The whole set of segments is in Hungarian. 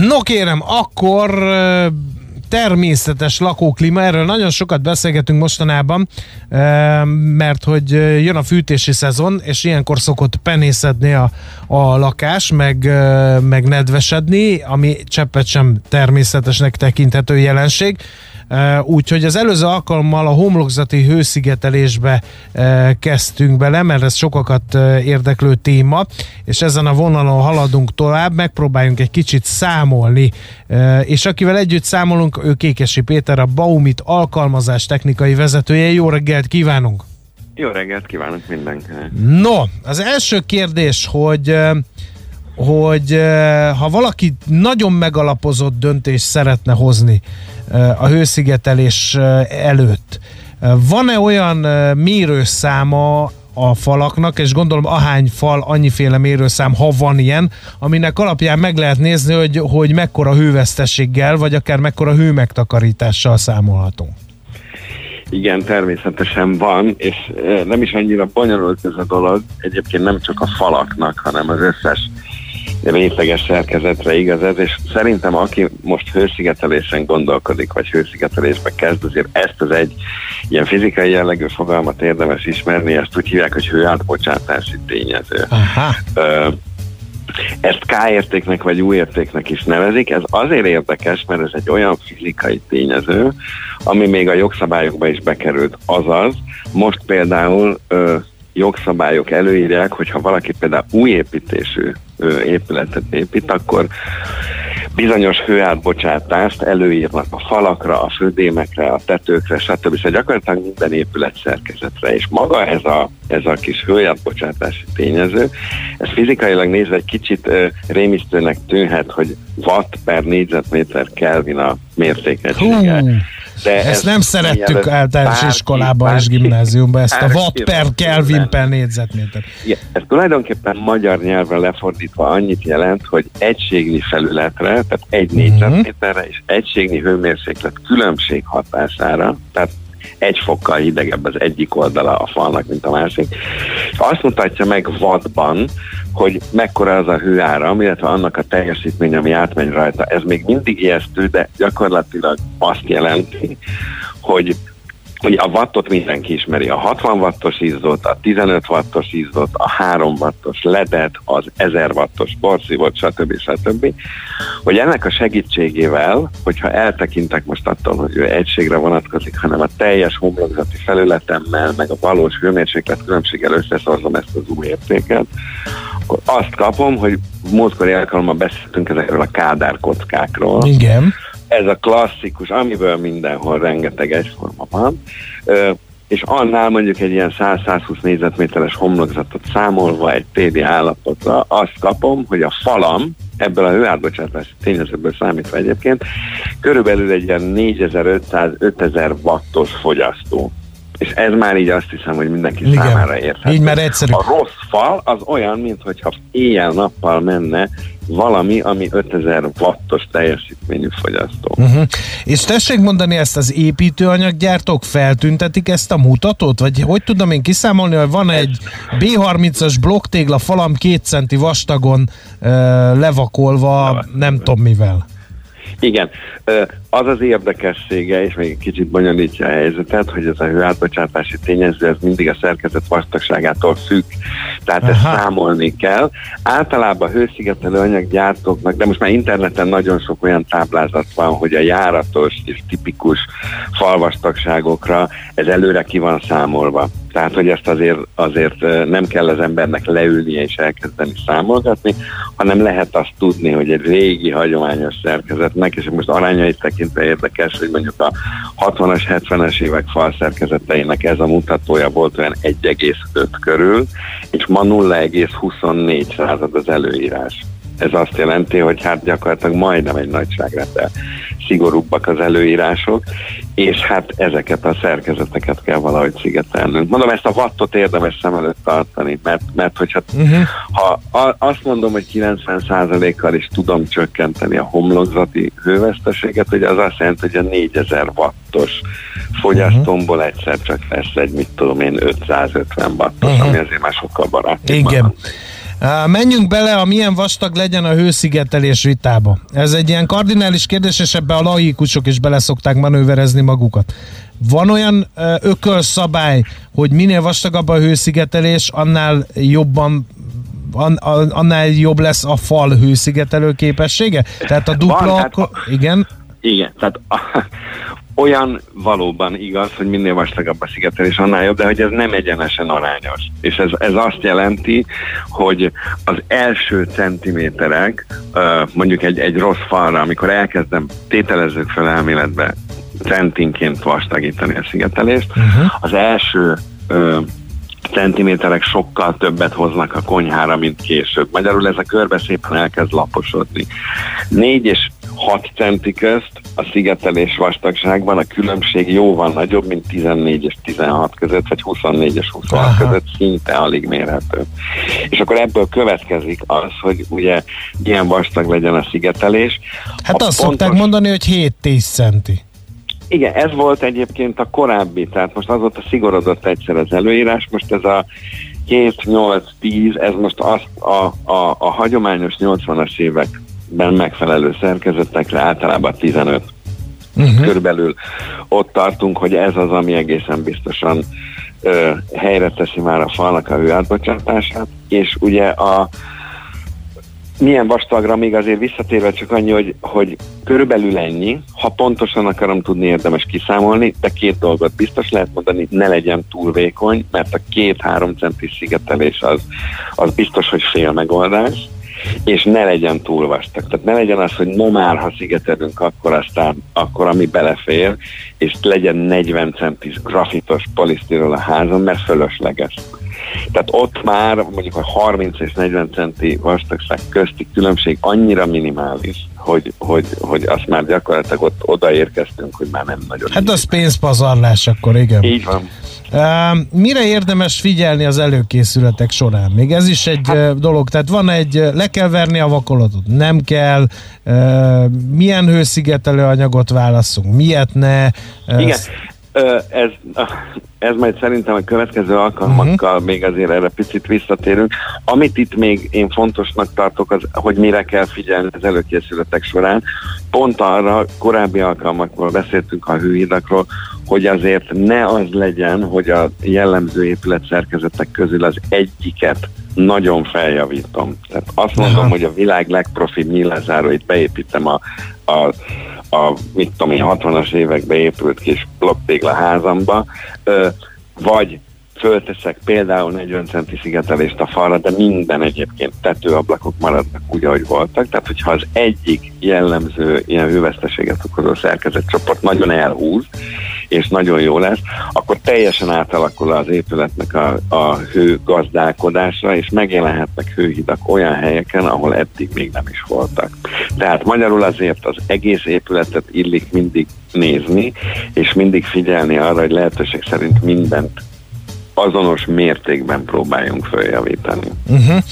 No kérem, akkor természetes lakóklíma, erről nagyon sokat beszélgetünk mostanában, mert hogy jön a fűtési szezon, és ilyenkor szokott penészedni a, a lakás, meg, meg nedvesedni, ami cseppet sem természetesnek tekinthető jelenség. Úgyhogy az előző alkalommal a homlokzati hőszigetelésbe kezdtünk bele, mert ez sokakat érdeklő téma, és ezen a vonalon haladunk tovább, megpróbáljunk egy kicsit számolni, és akivel együtt számolunk, ő Kékesi Péter, a Baumit alkalmazás technikai vezetője. Jó reggelt kívánunk! Jó reggelt kívánok mindenkinek! No, az első kérdés, hogy hogy ha valaki nagyon megalapozott döntést szeretne hozni a hőszigetelés előtt, van-e olyan mérőszáma a falaknak, és gondolom ahány fal, annyiféle mérőszám, ha van ilyen, aminek alapján meg lehet nézni, hogy, hogy mekkora hővesztességgel, vagy akár mekkora hőmegtakarítással számolhatunk. Igen, természetesen van, és nem is annyira bonyolult ez a dolog, egyébként nem csak a falaknak, hanem az összes részleges szerkezetre igaz ez, és szerintem aki most hőszigetelésen gondolkodik, vagy hőszigetelésbe kezd, azért ezt az egy ilyen fizikai jellegű fogalmat érdemes ismerni, ezt úgy hívják, hogy hőátbocsátási tényező. Aha. ezt K értéknek vagy U értéknek is nevezik. Ez azért érdekes, mert ez egy olyan fizikai tényező, ami még a jogszabályokba is bekerült. Azaz, most például ö, jogszabályok előírják, hogyha valaki például új építésű épületet épít, akkor bizonyos hőátbocsátást előírnak a falakra, a födémekre, a tetőkre, stb. Szóval gyakorlatilag minden épület szerkezetre. És maga ez a, ez a kis hőátbocsátási tényező, ez fizikailag nézve egy kicsit uh, rémisztőnek tűnhet, hogy watt per négyzetméter Kelvin a mértékegysége. De ezt nem szerettük általános iskolában és gimnáziumban, ezt a watt per Kelvin per négyzetméter. Igen, ez tulajdonképpen magyar nyelvre lefordítva annyit jelent, hogy egységnyi felületre, tehát egy négyzetméterre és egységnyi hőmérséklet különbség hatására, tehát egy fokkal hidegebb az egyik oldala a falnak, mint a másik. Azt mutatja meg vadban, hogy mekkora az a hőáram, illetve annak a teljesítmény, ami átmegy rajta. Ez még mindig ijesztő, de gyakorlatilag azt jelenti, hogy Ugye a wattot mindenki ismeri, a 60 wattos izzót, a 15 wattos izzót, a 3 wattos ledet, az 1000 wattos porszívót, stb. stb. Hogy ennek a segítségével, hogyha eltekintek most attól, hogy ő egységre vonatkozik, hanem a teljes homlokzati felületemmel, meg a valós hőmérséklet különbséggel összeszorzom ezt az új értéket, akkor azt kapom, hogy múltkori alkalommal beszéltünk ezekről a kádár kockákról. Igen ez a klasszikus, amiből mindenhol rengeteg egyforma van, és annál mondjuk egy ilyen 100-120 négyzetméteres homlokzatot számolva egy TD állapotra azt kapom, hogy a falam ebből a hőátbocsátási tényezőből számítva egyébként körülbelül egy ilyen 4500-5000 wattos fogyasztó. És ez már így azt hiszem, hogy mindenki Igen. számára érthető. Így már egyszerű. A rossz fal az olyan, mintha éjjel-nappal menne valami, ami 5000 wattos teljesítményű fogyasztó. Uh-huh. És tessék mondani, ezt az építőanyaggyártók feltüntetik ezt a mutatót? Vagy hogy tudom én kiszámolni, hogy van egy B30-as blokktégla falam két centi vastagon uh, levakolva, nem tudom mivel. Igen, az az érdekessége, és még egy kicsit bonyolítja a helyzetet, hogy ez a hőátbocsátási tényező, ez mindig a szerkezet vastagságától függ, tehát Aha. ezt számolni kell. Általában hőszigetelő anyaggyártóknak, de most már interneten nagyon sok olyan táblázat van, hogy a járatos és tipikus falvastagságokra ez előre ki van számolva. Tehát, hogy ezt azért, azért nem kell az embernek leülnie és elkezdeni számolgatni, hanem lehet azt tudni, hogy egy régi, hagyományos szerkezetnek, és most arányait tekintve érdekes, hogy mondjuk a 60-as, 70-es évek falszerkezeteinek ez a mutatója volt olyan 1,5 körül, és ma 0,24 század az előírás. Ez azt jelenti, hogy hát gyakorlatilag majdnem egy nagyságrendel szigorúbbak az előírások, és hát ezeket a szerkezeteket kell valahogy szigetelnünk. Mondom, ezt a wattot érdemes szem előtt tartani, mert, mert hogyha uh-huh. ha a, azt mondom, hogy 90%-kal is tudom csökkenteni a homlokzati hőveszteséget, hogy az azt jelenti, hogy a 4000 wattos fogyasztomból uh-huh. egyszer csak lesz egy, mit tudom én, 550 wattos, uh-huh. ami azért már sokkal barátabb. Igen. Van. Menjünk bele a milyen vastag legyen a hőszigetelés vitába. Ez egy ilyen kardinális kérdés, és ebbe a laikusok is bele szokták manőverezni magukat. Van olyan ökölszabály, hogy minél vastagabb a hőszigetelés, annál jobban annál jobb lesz a fal hőszigetelő képessége? Tehát a dupla... Van, tehát, igen? Igen, tehát olyan valóban igaz, hogy minél vastagabb a szigetelés, annál jobb, de hogy ez nem egyenesen arányos. És ez, ez azt jelenti, hogy az első centiméterek, mondjuk egy, egy rossz falra, amikor elkezdem, tételezzük fel elméletbe, centinként vastagítani a szigetelést, uh-huh. az első centiméterek sokkal többet hoznak a konyhára, mint később. Magyarul ez a körbe szépen elkezd laposodni. 4 és 6 centi közt a szigetelés vastagságban a különbség jóval nagyobb, mint 14 és 16 között, vagy 24 és 26 Aha. között szinte alig mérhető. És akkor ebből következik az, hogy ugye milyen vastag legyen a szigetelés. Hát a azt pontos... szokták mondani, hogy 7-10 centi. Igen, ez volt egyébként a korábbi, tehát most azóta szigorodott egyszer az előírás, most ez a 7-8-10, ez most az, a, a, a hagyományos 80-as években megfelelő szerkezetekre általában 15. Uh-huh. Mhm. Körülbelül ott tartunk, hogy ez az, ami egészen biztosan ö, helyre teszi már a falnak a hőátbocsátását, és ugye a, milyen vastagra még azért visszatérve csak annyi, hogy, hogy körülbelül ennyi, ha pontosan akarom tudni, érdemes kiszámolni, de két dolgot biztos lehet mondani, ne legyen túl vékony, mert a két-három centis szigetelés az, az biztos, hogy fél megoldás, és ne legyen túl vastag. Tehát ne legyen az, hogy no már, ha szigetelünk, akkor aztán, akkor ami belefér, és legyen 40 centis grafitos polisztirol a házon, mert fölösleges. Tehát ott már mondjuk a 30 és 40 centi vastagság közti különbség annyira minimális, hogy, hogy, hogy azt már gyakorlatilag ott odaérkeztünk, hogy már nem nagyon. Hát az pénzpazarlás akkor, igen. Így van. Mire érdemes figyelni az előkészületek során? Még ez is egy hát, dolog, tehát van egy, le kell verni a vakolatot, nem kell, milyen hőszigetelő anyagot válaszunk, miért ne? Igen, ez, ez majd szerintem a következő alkalmakkal uh-huh. még azért erre picit visszatérünk. Amit itt még én fontosnak tartok, az, hogy mire kell figyelni az előkészületek során. Pont arra korábbi alkalmakról beszéltünk a hőhidakról, hogy azért ne az legyen, hogy a jellemző épületszerkezetek közül az egyiket nagyon feljavítom. Tehát azt mondom, Aha. hogy a világ legprofibb nyílászáróit beépítem a, a a, mit tudom én, 60-as években épült kis blokktégla házamba, ö, vagy fölteszek például 40 centi szigetelést a falra, de minden egyébként tetőablakok maradnak úgy, ahogy voltak. Tehát, hogyha az egyik jellemző ilyen hőveszteséget okozó szerkezetcsoport nagyon elhúz, és nagyon jó lesz, akkor teljesen átalakul az épületnek a, a hő és megjelenhetnek hőhidak olyan helyeken, ahol eddig még nem is voltak. Tehát magyarul azért az egész épületet illik mindig nézni, és mindig figyelni arra, hogy lehetőség szerint mindent azonos mértékben próbáljunk följavítani. Uh-huh.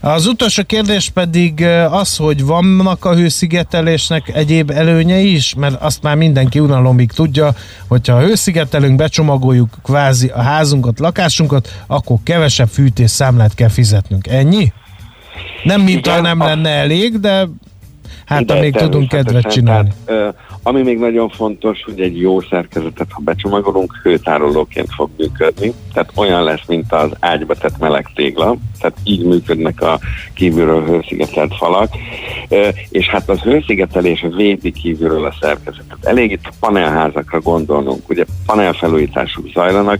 Az utolsó kérdés pedig az, hogy vannak a hőszigetelésnek egyéb előnyei is, mert azt már mindenki unalomig tudja, hogyha a hőszigetelünk, becsomagoljuk kvázi a házunkat, lakásunkat, akkor kevesebb fűtés számlát kell fizetnünk. Ennyi? Nem, mint ha nem lenne elég, de hát még tudunk kedvet csinálni. Tehát, ami még nagyon fontos, hogy egy jó szerkezetet, ha becsomagolunk, hőtárolóként fog működni, tehát olyan lesz, mint az ágyba tett meleg tégla, tehát így működnek a kívülről hőszigetelt falak, és hát az hőszigetelés védi kívülről a szerkezetet. Elég itt a panelházakra gondolnunk, ugye panelfelújításuk zajlanak,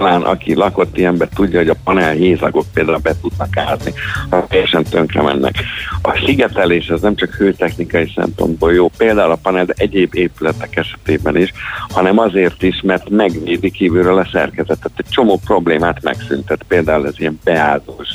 talán aki lakott ilyenbe tudja, hogy a panel hézagok például be tudnak állni, ha teljesen tönkre mennek. A szigetelés az nem csak hőtechnikai szempontból jó, például a panel, de egyéb épületek esetében is, hanem azért is, mert megvédi kívülről a szerkezetet. Egy csomó problémát megszüntet, például ez ilyen beáldós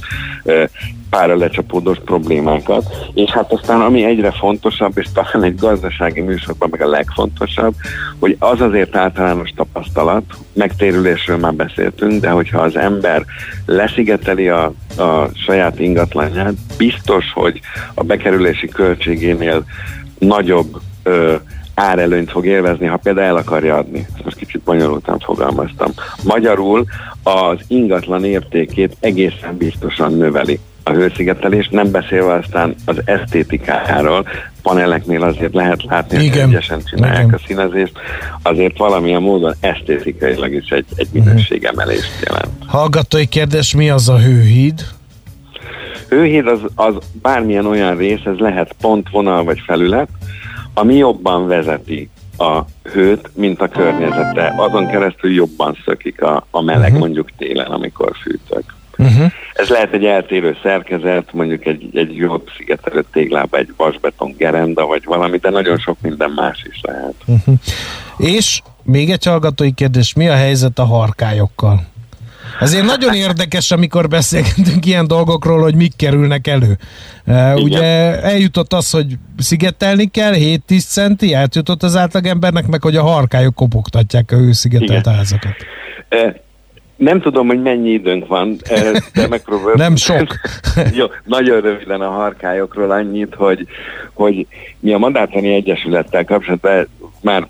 pára lecsapódós problémákat, és hát aztán ami egyre fontosabb, és talán egy gazdasági műsorban meg a legfontosabb, hogy az azért általános tapasztalat, megtérülésről már beszéltünk, de hogyha az ember leszigeteli a, a saját ingatlanját, biztos, hogy a bekerülési költségénél nagyobb ö, árelőnyt fog élvezni, ha például el akarja adni. Ezt most kicsit bonyolultan fogalmaztam. Magyarul az ingatlan értékét egészen biztosan növeli. A hőszigetelés, nem beszélve aztán az esztétikájáról, paneleknél azért lehet látni, hogy egyesen csinálják Igen. a színezést, azért valamilyen módon esztétikailag is egy, egy mhm. minőségemelést jelent. Hallgatói kérdés, mi az a hőhíd? Hőhíd az, az bármilyen olyan rész, ez lehet pontvonal vagy felület, ami jobban vezeti a hőt, mint a környezete. Azon keresztül jobban szökik a, a meleg uh-huh. mondjuk télen, amikor fűtök. Uh-huh. Ez lehet egy eltérő szerkezet, mondjuk egy, egy jobb szigetelő téglába, egy vasbeton gerenda, vagy valami, de nagyon sok minden más is lehet. Uh-huh. És még egy hallgatói kérdés, mi a helyzet a harkályokkal? Ezért nagyon érdekes, amikor beszélgetünk ilyen dolgokról, hogy mik kerülnek elő. Igen. Ugye eljutott az, hogy szigetelni kell, 7-10 centi, eljutott az átlagembernek, meg hogy a harkályok kopogtatják a ő szigetelt házakat. Nem tudom, hogy mennyi időnk van, de megpróbálom. Nem sok. Jó, nagyon röviden a harkályokról annyit, hogy, hogy mi a Madártani Egyesülettel kapcsolatban már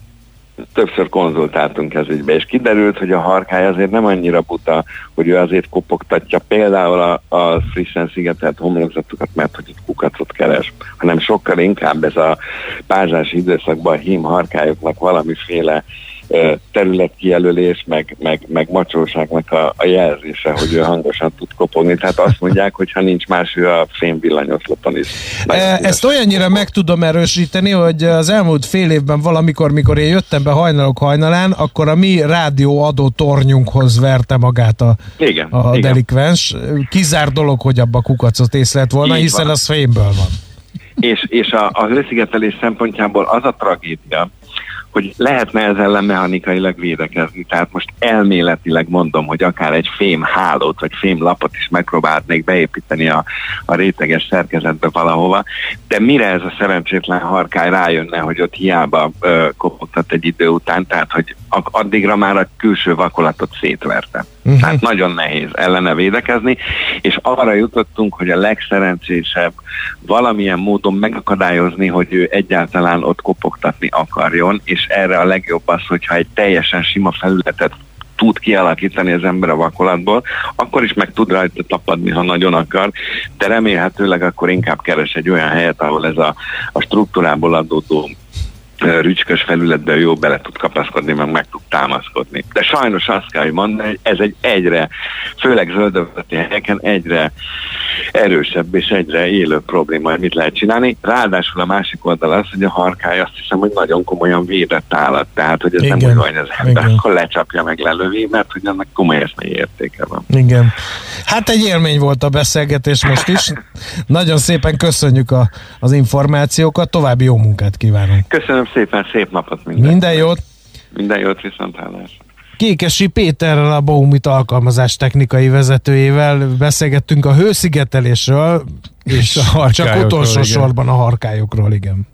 többször konzultáltunk ez ügybe, és kiderült, hogy a harkály azért nem annyira buta, hogy ő azért kopogtatja például a, a frissen szigetelt homlokzatokat, mert hogy itt kukacot keres, hanem sokkal inkább ez a pázsási időszakban a hím harkályoknak valamiféle területkijelölés, meg, meg, meg macsóságnak a, a jelzése, hogy ő hangosan tud kopogni. Tehát azt mondják, hogy ha nincs más, ő a fémvillanyoszlopon is. E, ezt olyannyira meg tudom erősíteni, hogy az elmúlt fél évben valamikor, mikor én jöttem be hajnalok hajnalán, akkor a mi rádióadó tornyunkhoz verte magát a, igen, a igen. delikvens. Kizár dolog, hogy abba kukacot észlelt volna, Így hiszen van. az fémből van. És, és a, a hőszigetelés szempontjából az a tragédia, hogy lehetne ez ellen mechanikailag védekezni. Tehát most elméletileg mondom, hogy akár egy fém hálót vagy fém lapot is megpróbálnék beépíteni a, a réteges szerkezetbe valahova, de mire ez a szerencsétlen harkály rájönne, hogy ott hiába ö, kopogtat egy idő után, tehát hogy addigra már a külső vakolatot szétverte. Uh-huh. Tehát nagyon nehéz ellene védekezni, és arra jutottunk, hogy a legszerencsésebb valamilyen módon megakadályozni, hogy ő egyáltalán ott kopogtatni akarjon, és erre a legjobb az, hogyha egy teljesen sima felületet tud kialakítani az ember a vakolatból, akkor is meg tud rajta tapadni, ha nagyon akar, de remélhetőleg akkor inkább keres egy olyan helyet, ahol ez a, a struktúrából adódó rücskös felületbe jó bele tud kapaszkodni, meg meg tud támaszkodni. De sajnos azt kell, hogy mondani, hogy ez egy egyre, főleg zöldöveti helyeken egyre erősebb és egyre élő probléma, hogy mit lehet csinálni. Ráadásul a másik oldal az, hogy a harkály azt hiszem, hogy nagyon komolyan védett állat, tehát hogy ez Igen. nem úgy van, hogy az ember akkor lecsapja meg lelövi, mert hogy annak komoly eszmei értéke van. Igen. Hát egy élmény volt a beszélgetés most is. nagyon szépen köszönjük a, az információkat, további jó munkát kívánunk. Köszönöm szépen, szép napot mindenkinek. Minden jót! Minden jót, viszontlátásra. Kékesi Péterrel, a Baumit alkalmazás technikai vezetőjével beszélgettünk a hőszigetelésről, és, és csak utolsó igen. sorban a harkályokról, igen.